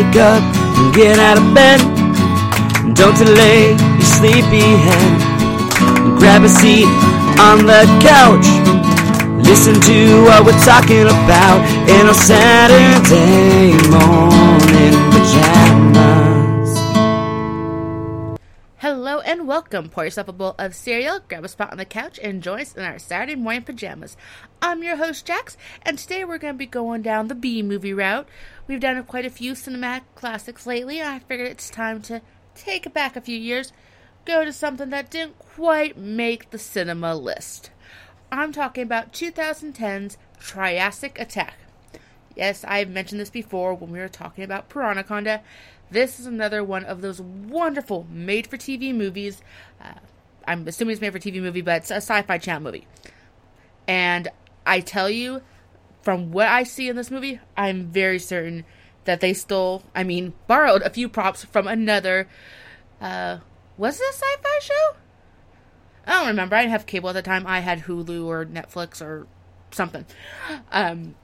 wake up and get out of bed. Don't delay your sleepy head. Grab a seat on the couch. Listen to what we're talking about in our Saturday morning pajamas. Hello and welcome. Pour yourself a bowl of cereal, grab a spot on the couch, and join us in our Saturday morning pajamas. I'm your host, Jax, and today we're going to be going down the B movie route. We've done quite a few cinematic classics lately, and I figured it's time to take it back a few years, go to something that didn't quite make the cinema list. I'm talking about 2010's Triassic Attack. Yes, I've mentioned this before when we were talking about Piranhaconda. This is another one of those wonderful made for TV movies. Uh, I'm assuming it's made for TV movie, but it's a sci fi channel movie. And I tell you, from what I see in this movie, I'm very certain that they stole, I mean, borrowed a few props from another. Uh, was it a sci fi show? I don't remember. I didn't have cable at the time. I had Hulu or Netflix or something. Um,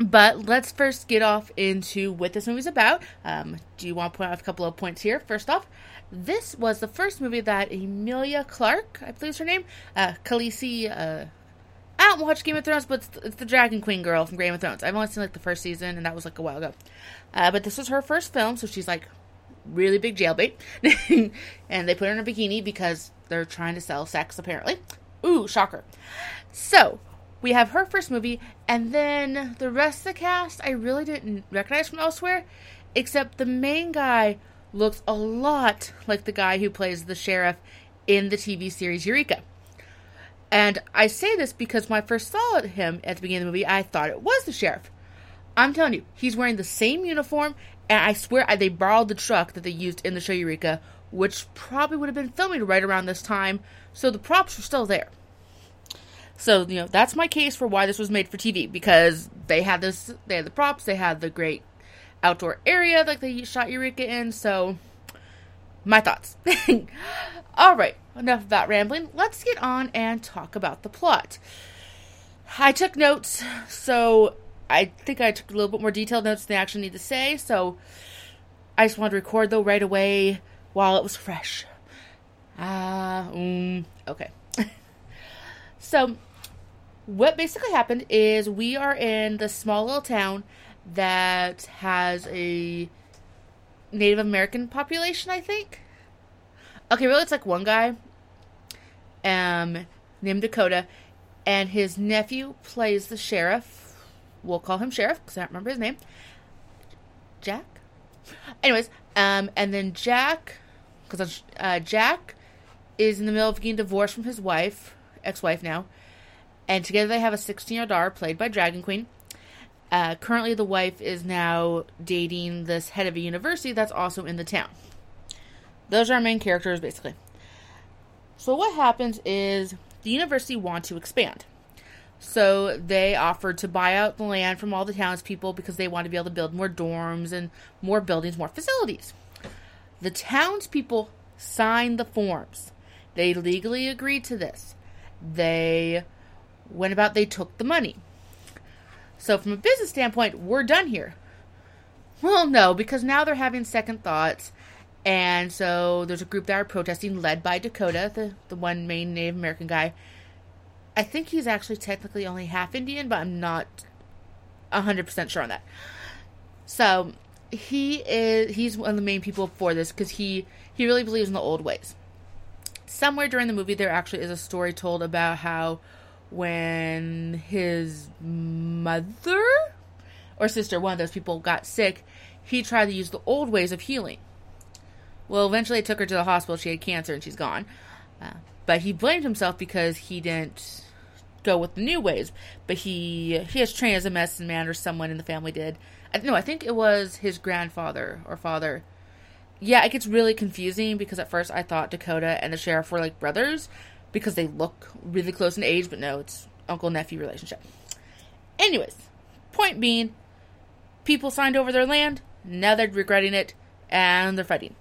but let's first get off into what this movie's about. Um, do you want to point out a couple of points here? First off, this was the first movie that Emilia Clarke, I believe her name, uh, Khaleesi, uh, I don't watch Game of Thrones, but it's, it's, the Dragon Queen girl from Game of Thrones. I've only seen like the first season, and that was like a while ago. Uh, but this was her first film, so she's like really big jailbait. and they put her in a bikini because they're trying to sell sex, apparently. Ooh, shocker. So, we have her first movie, and then the rest of the cast I really didn't recognize from elsewhere, except the main guy looks a lot like the guy who plays the sheriff in the TV series Eureka. And I say this because when I first saw him at the beginning of the movie, I thought it was the sheriff. I'm telling you, he's wearing the same uniform, and I swear they borrowed the truck that they used in the show Eureka, which probably would have been filming right around this time, so the props were still there. So, you know, that's my case for why this was made for TV because they had this, they had the props, they had the great outdoor area like they shot Eureka in. So, my thoughts. All right, enough about rambling. Let's get on and talk about the plot. I took notes, so I think I took a little bit more detailed notes than I actually need to say. So, I just wanted to record though right away while it was fresh. Ah, uh, um, okay. so, what basically happened is we are in the small little town that has a Native American population, I think. Okay, really, it's like one guy, um, named Dakota, and his nephew plays the sheriff. We'll call him sheriff because I don't remember his name. Jack. Anyways, um, and then Jack, because uh, Jack is in the middle of getting divorced from his wife, ex-wife now, and together they have a 16-year-old daughter played by Dragon Queen. Uh, currently, the wife is now dating this head of a university that's also in the town. Those are our main characters, basically. So, what happens is the university wants to expand. So, they offered to buy out the land from all the townspeople because they want to be able to build more dorms and more buildings, more facilities. The townspeople signed the forms. They legally agreed to this. They went about, they took the money. So, from a business standpoint, we're done here. Well, no, because now they're having second thoughts. And so there's a group that are protesting, led by Dakota, the, the one main Native American guy. I think he's actually technically only half Indian, but I'm not 100% sure on that. So he is he's one of the main people for this because he he really believes in the old ways. Somewhere during the movie, there actually is a story told about how when his mother or sister, one of those people, got sick, he tried to use the old ways of healing. Well, eventually, they took her to the hospital. She had cancer and she's gone. Uh, but he blamed himself because he didn't go with the new ways. But he he has trained as a medicine man, or someone in the family did. I, no, I think it was his grandfather or father. Yeah, it gets really confusing because at first I thought Dakota and the sheriff were like brothers because they look really close in age, but no, it's uncle nephew relationship. Anyways, point being, people signed over their land. Now they're regretting it, and they're fighting.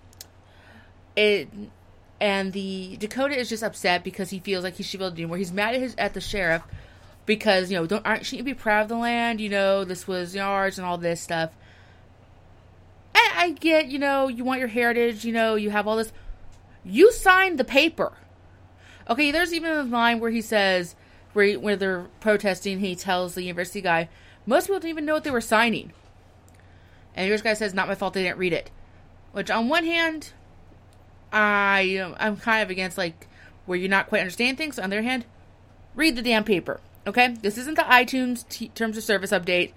It and the Dakota is just upset because he feels like he should be able to do more. He's mad at his at the sheriff because you know don't aren't shouldn't you be proud of the land? You know this was yours and all this stuff. I get, you know, you want your heritage, you know, you have all this. You signed the paper. Okay, there's even a line where he says, where, he, where they're protesting, he tells the university guy, most people didn't even know what they were signing. And this guy says, not my fault, they didn't read it. Which, on one hand, I, I'm kind of against, like, where you're not quite understand things. On the other hand, read the damn paper. Okay? This isn't the iTunes t- terms of service update.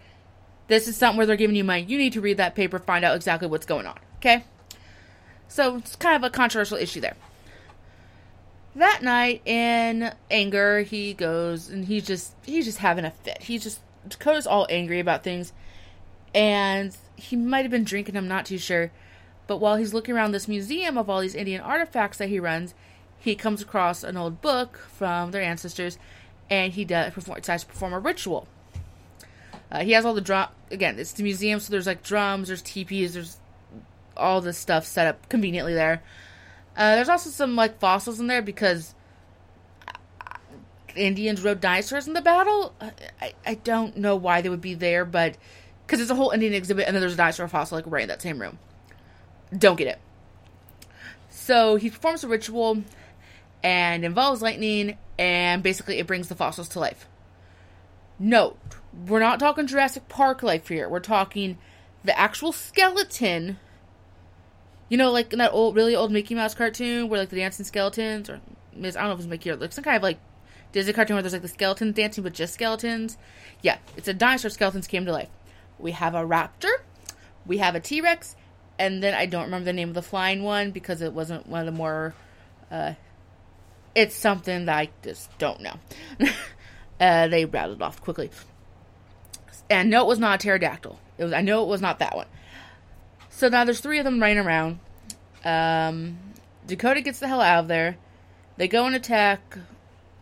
This is something where they're giving you money. You need to read that paper, find out exactly what's going on. Okay? So it's kind of a controversial issue there. That night, in anger, he goes and he's just he's just having a fit. He's just Dakota's all angry about things, and he might have been drinking. I'm not too sure. But while he's looking around this museum of all these Indian artifacts that he runs, he comes across an old book from their ancestors, and he does perform, decides to perform a ritual. Uh, he has all the drum. Again, it's the museum, so there's like drums, there's teepees, there's all this stuff set up conveniently there. Uh, there's also some like fossils in there because Indians rode dinosaurs in the battle. I, I don't know why they would be there, but because it's a whole Indian exhibit and then there's a dinosaur fossil like right in that same room. Don't get it. So he performs a ritual and involves lightning, and basically it brings the fossils to life. Note, we're not talking Jurassic Park life here. We're talking the actual skeleton. You know, like in that old, really old Mickey Mouse cartoon where like the dancing skeletons, or I don't know if it's Mickey or like some kind of like Disney cartoon where there's like the skeletons dancing with just skeletons. Yeah, it's a dinosaur skeletons came to life. We have a raptor, we have a T Rex, and then I don't remember the name of the flying one because it wasn't one of the more. Uh, it's something that I just don't know. uh, they rattled off quickly. And no, it was not a pterodactyl. It was. I know it was not that one. So now there's three of them running around. Um, Dakota gets the hell out of there. They go and attack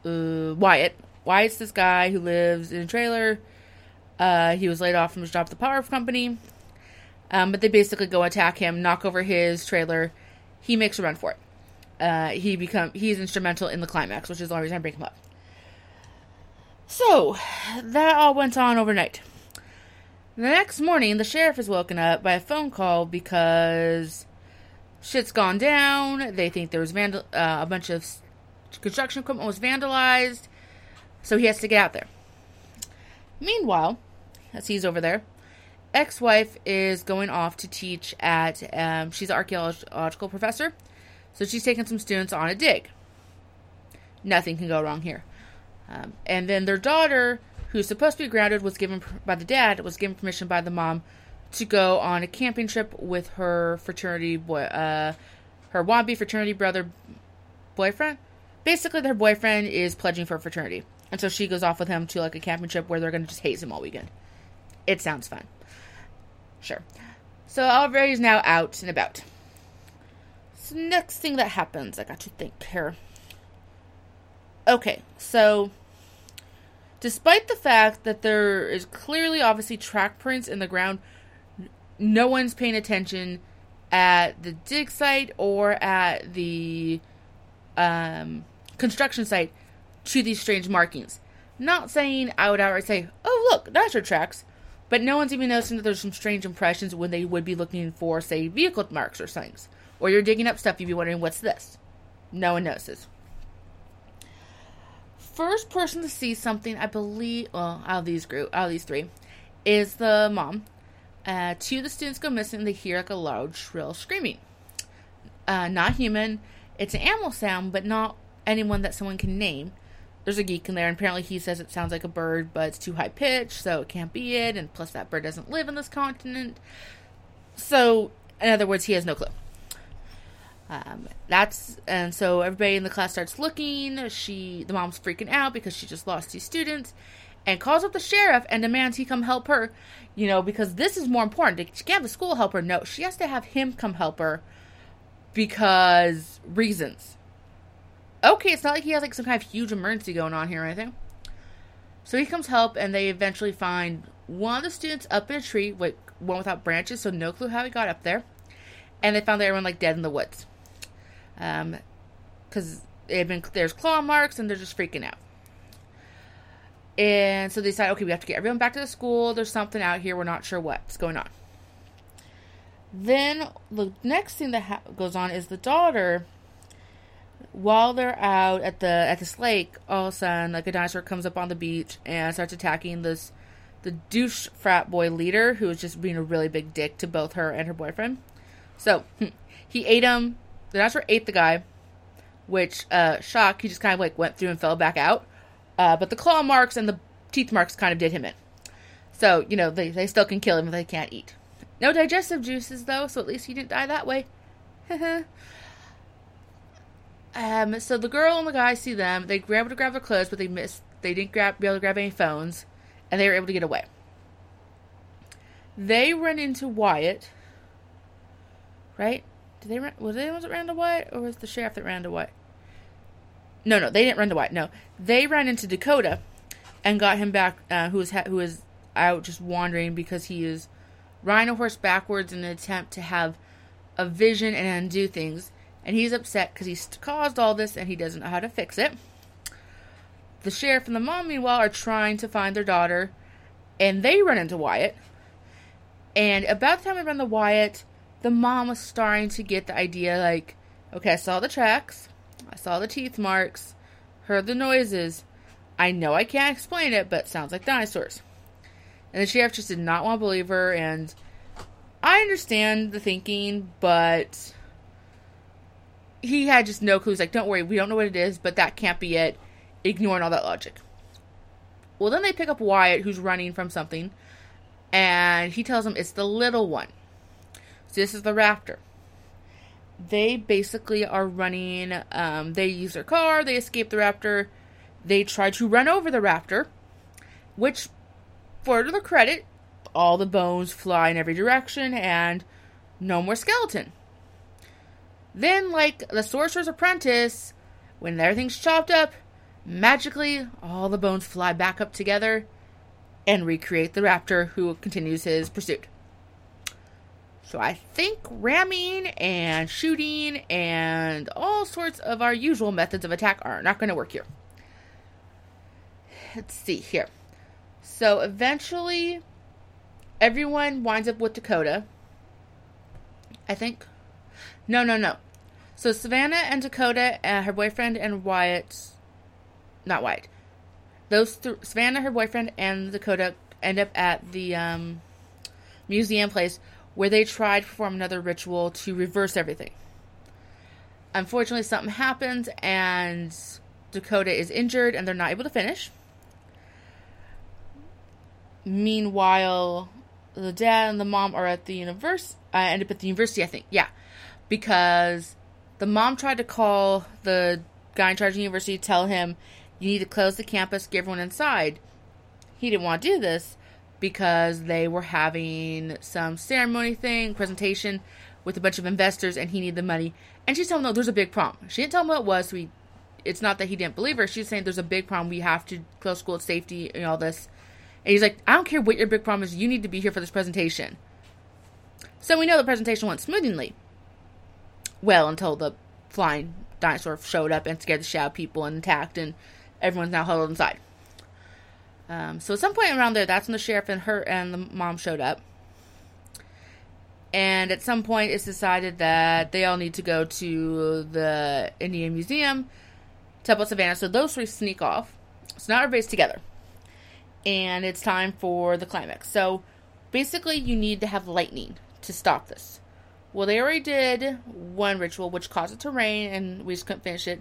uh, Wyatt. Wyatt's this guy who lives in a trailer. Uh, he was laid off from his job at the power company. Um, but they basically go attack him, knock over his trailer. He makes a run for it. Uh, he become he's instrumental in the climax, which is the only reason I bring him up. So that all went on overnight. The next morning, the sheriff is woken up by a phone call because shit's gone down. They think there was vandal- uh, a bunch of construction equipment was vandalized, so he has to get out there. Meanwhile, as he's over there, ex-wife is going off to teach at. Um, she's an archaeological professor, so she's taking some students on a dig. Nothing can go wrong here. Um, and then their daughter, who's supposed to be grounded, was given by the dad was given permission by the mom to go on a camping trip with her fraternity boy, uh, her wannabe fraternity brother, boyfriend. Basically, their boyfriend is pledging for a fraternity, and so she goes off with him to like a camping trip where they're going to just haze him all weekend. It sounds fun. Sure. So everybody's now out and about. So next thing that happens, I got to think here. Okay, so despite the fact that there is clearly obviously track prints in the ground, no one's paying attention at the dig site or at the um, construction site to these strange markings. Not saying I would outright say, oh, look, dinosaur tracks, but no one's even noticing that there's some strange impressions when they would be looking for, say, vehicle marks or things. Or you're digging up stuff, you'd be wondering, what's this? No one notices. First person to see something, I believe, well, out of these group, out of these three, is the mom. Uh, two of the students go missing. They hear like a loud, shrill screaming. Uh, not human. It's an animal sound, but not anyone that someone can name. There's a geek in there, and apparently he says it sounds like a bird, but it's too high pitched, so it can't be it. And plus, that bird doesn't live in this continent. So, in other words, he has no clue. Um, that's and so everybody in the class starts looking. She, the mom's freaking out because she just lost two students, and calls up the sheriff and demands he come help her. You know, because this is more important. She can't have the school help her. No, she has to have him come help her because reasons. Okay, it's not like he has like some kind of huge emergency going on here or anything. So he comes help, and they eventually find one of the students up in a tree, like one without branches, so no clue how he got up there. And they found everyone like dead in the woods. Um, because been there's claw marks, and they're just freaking out. And so they decide, okay, we have to get everyone back to the school. There's something out here. We're not sure what's going on. Then the next thing that ha- goes on is the daughter. While they're out at the at this lake, all of a sudden, like a dinosaur comes up on the beach and starts attacking this the douche frat boy leader who is just being a really big dick to both her and her boyfriend. So he ate him. The dinosaur ate the guy, which uh, shock. He just kind of like went through and fell back out. Uh, but the claw marks and the teeth marks kind of did him in. So you know they they still can kill him if they can't eat. No digestive juices though, so at least he didn't die that way. um. So the girl and the guy see them. They were able to grab their clothes, but they missed. They didn't grab be able to grab any phones, and they were able to get away. They run into Wyatt. Right? Did they run? Was they the ones that ran to Wyatt, or was the sheriff that ran to Wyatt? No, no, they didn't run to Wyatt. No, they ran into Dakota, and got him back. Uh, who was ha- who was out just wandering because he is riding a horse backwards in an attempt to have a vision and undo things. And he's upset because he's caused all this and he doesn't know how to fix it. The sheriff and the mom, meanwhile, are trying to find their daughter, and they run into Wyatt. And about the time they run to Wyatt, the mom was starting to get the idea like, okay, I saw the tracks, I saw the teeth marks, heard the noises. I know I can't explain it, but it sounds like dinosaurs. And the sheriff just did not want to believe her, and I understand the thinking, but he had just no clues. Like, don't worry, we don't know what it is, but that can't be it. Ignoring all that logic. Well, then they pick up Wyatt, who's running from something, and he tells them it's the little one. This is the raptor. They basically are running. Um, they use their car. They escape the raptor. They try to run over the raptor, which for their credit, all the bones fly in every direction and no more skeleton. Then, like the Sorcerer's Apprentice, when everything's chopped up, magically all the bones fly back up together and recreate the raptor who continues his pursuit. So I think ramming and shooting and all sorts of our usual methods of attack are not going to work here. Let's see here. So eventually, everyone winds up with Dakota. I think. No, no, no. So Savannah and Dakota, uh, her boyfriend, and Wyatt. Not Wyatt. Those th- Savannah, her boyfriend, and Dakota end up at the um, museum place where they tried to perform another ritual to reverse everything. Unfortunately, something happens and Dakota is injured and they're not able to finish. Meanwhile, the dad and the mom are at the university. I uh, end up at the university, I think. Yeah, because the mom tried to call the guy in charge of the university, tell him you need to close the campus, get everyone inside. He didn't want to do this because they were having some ceremony thing, presentation with a bunch of investors, and he needed the money. And she's telling him, no, there's a big problem. She didn't tell him what it was. So he, it's not that he didn't believe her. She's saying there's a big problem. We have to close school, it's safety, and all this. And he's like, I don't care what your big problem is, you need to be here for this presentation. So we know the presentation went smoothly. Well, until the flying dinosaur showed up and scared the shit out of people and attacked, and everyone's now huddled inside. Um, so at some point around there, that's when the sheriff and her and the mom showed up. And at some point, it's decided that they all need to go to the Indian Museum, Temple Savannah. So those three sneak off. So now everybody's together and it's time for the climax. So basically, you need to have lightning to stop this. Well, they already did one ritual, which caused it to rain, and we just couldn't finish it.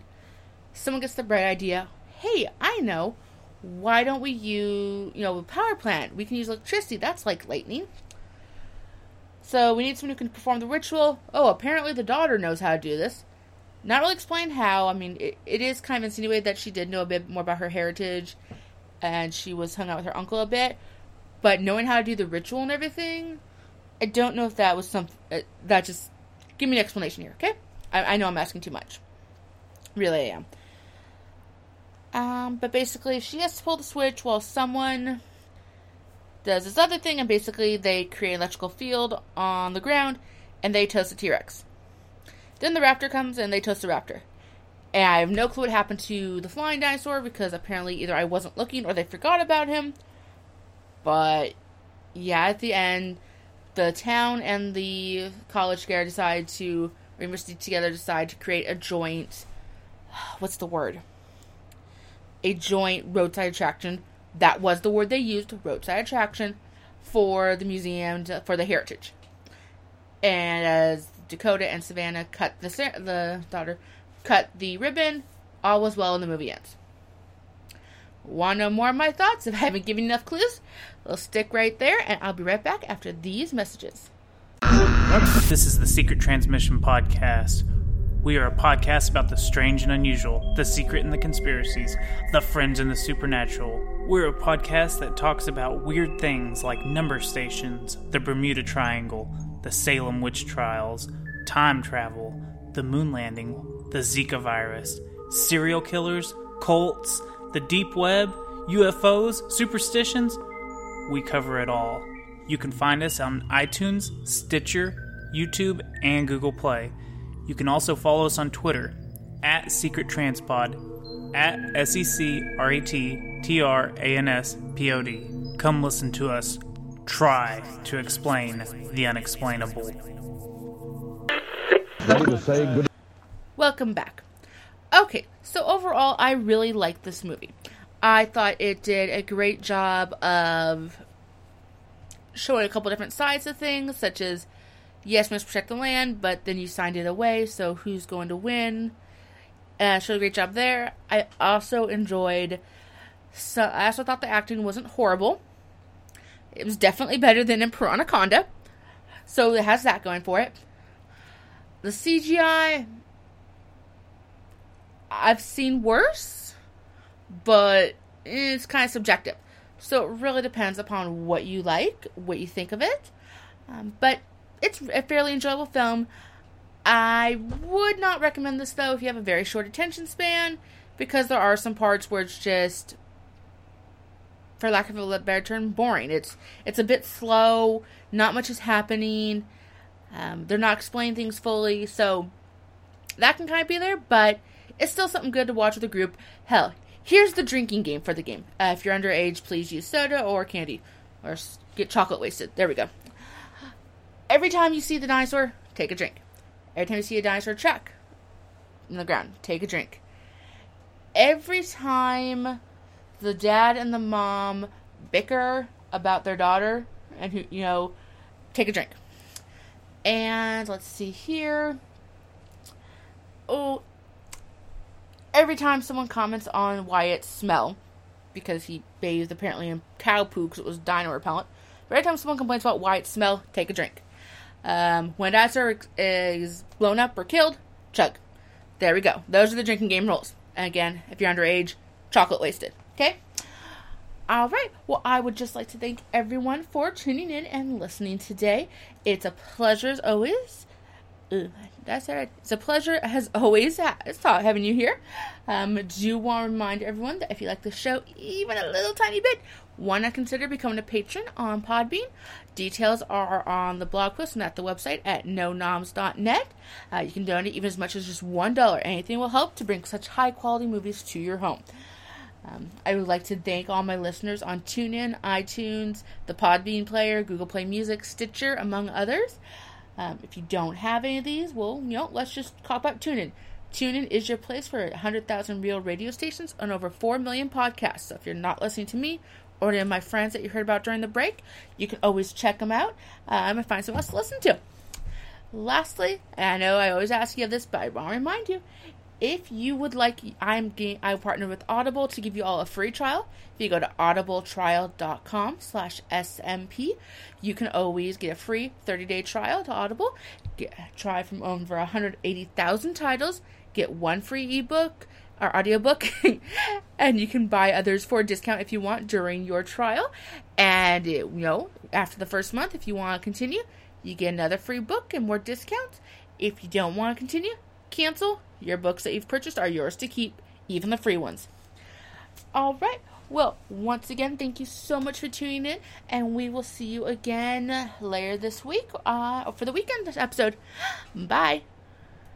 Someone gets the bright idea hey, I know. Why don't we use, you know, a power plant? We can use electricity. That's like lightning. So we need someone who can perform the ritual. Oh, apparently the daughter knows how to do this. Not really explained how. I mean, it, it is kind of insinuated that she did know a bit more about her heritage and she was hung out with her uncle a bit. But knowing how to do the ritual and everything, I don't know if that was some. Uh, that just give me an explanation here, okay? I, I know I'm asking too much. Really, I am. Um, but basically, she has to pull the switch while someone does this other thing, and basically they create an electrical field on the ground, and they toast the T Rex. Then the raptor comes, and they toast the raptor. And I have no clue what happened to the flying dinosaur because apparently either I wasn't looking or they forgot about him. But yeah, at the end, the town and the college together decide to, or university together decide to create a joint. What's the word? A joint roadside attraction. That was the word they used, roadside attraction, for the museum to, for the heritage. And as Dakota and Savannah cut the the daughter cut the ribbon, all was well and the movie ends. Want to know more of my thoughts? If I haven't given enough clues, we'll stick right there, and I'll be right back after these messages. This is the Secret Transmission Podcast. We are a podcast about the strange and unusual, the secret and the conspiracies, the friends and the supernatural. We're a podcast that talks about weird things like number stations, the Bermuda Triangle, the Salem witch trials, time travel, the moon landing, the Zika virus, serial killers, cults, the deep web, UFOs, superstitions. We cover it all. You can find us on iTunes, Stitcher, YouTube, and Google Play. You can also follow us on Twitter at Secret Transpod, at S E C R E T T R A N S P O D. Come listen to us try to explain the unexplainable. Welcome back. Okay, so overall, I really liked this movie. I thought it did a great job of showing a couple different sides of things, such as yes, must protect the land, but then you signed it away, so who's going to win? Uh, showed a great job there. I also enjoyed. So I also thought the acting wasn't horrible. It was definitely better than in Piranhaconda, so it has that going for it. The CGI, I've seen worse, but it's kind of subjective. So it really depends upon what you like, what you think of it. Um, but it's a fairly enjoyable film. I would not recommend this though if you have a very short attention span because there are some parts where it's just for lack of a better term boring. It's it's a bit slow, not much is happening. Um, they're not explaining things fully, so that can kind of be there, but it's still something good to watch with a group. Hell, here's the drinking game for the game. Uh, if you're underage, please use soda or candy or get chocolate wasted. There we go. Every time you see the dinosaur, take a drink. Every time you see a dinosaur track in the ground, take a drink. Every time the dad and the mom bicker about their daughter, and who you know, take a drink. And let's see here. Oh, every time someone comments on Wyatt's smell, because he bathed apparently in cow poo because it was dino repellent. Every time someone complains about Wyatt's smell, take a drink. Um, when dinosaur is blown up or killed, chug. There we go. Those are the drinking game rules. And again, if you're underage, chocolate wasted. Okay? All right. Well, I would just like to thank everyone for tuning in and listening today. It's a pleasure as always. That's it. It's a pleasure as always hot having you here. Um, do want to remind everyone that if you like the show even a little tiny bit, why to consider becoming a patron on Podbean? Details are on the blog post and at the website at nonoms.net. Uh, you can donate even as much as just $1. Anything will help to bring such high quality movies to your home. Um, I would like to thank all my listeners on TuneIn, iTunes, the Podbean player, Google Play Music, Stitcher, among others. Um, if you don't have any of these, well, you know, let's just cop up TuneIn. TuneIn is your place for 100,000 real radio stations and over 4 million podcasts. So if you're not listening to me or any of my friends that you heard about during the break, you can always check them out um, and find someone else to listen to. Lastly, and I know I always ask you this, but I want to remind you if you would like i'm i partner with audible to give you all a free trial. If you go to audibletrial.com slash smp you can always get a free 30-day trial to audible. Get, try from over 180000 titles. Get one free ebook or audiobook and you can buy others for a discount if you want during your trial and it, you know after the first month if you want to continue you get another free book and more discounts if you don't want to continue cancel your books that you've purchased are yours to keep, even the free ones. All right. Well, once again, thank you so much for tuning in, and we will see you again later this week uh, for the weekend episode. Bye.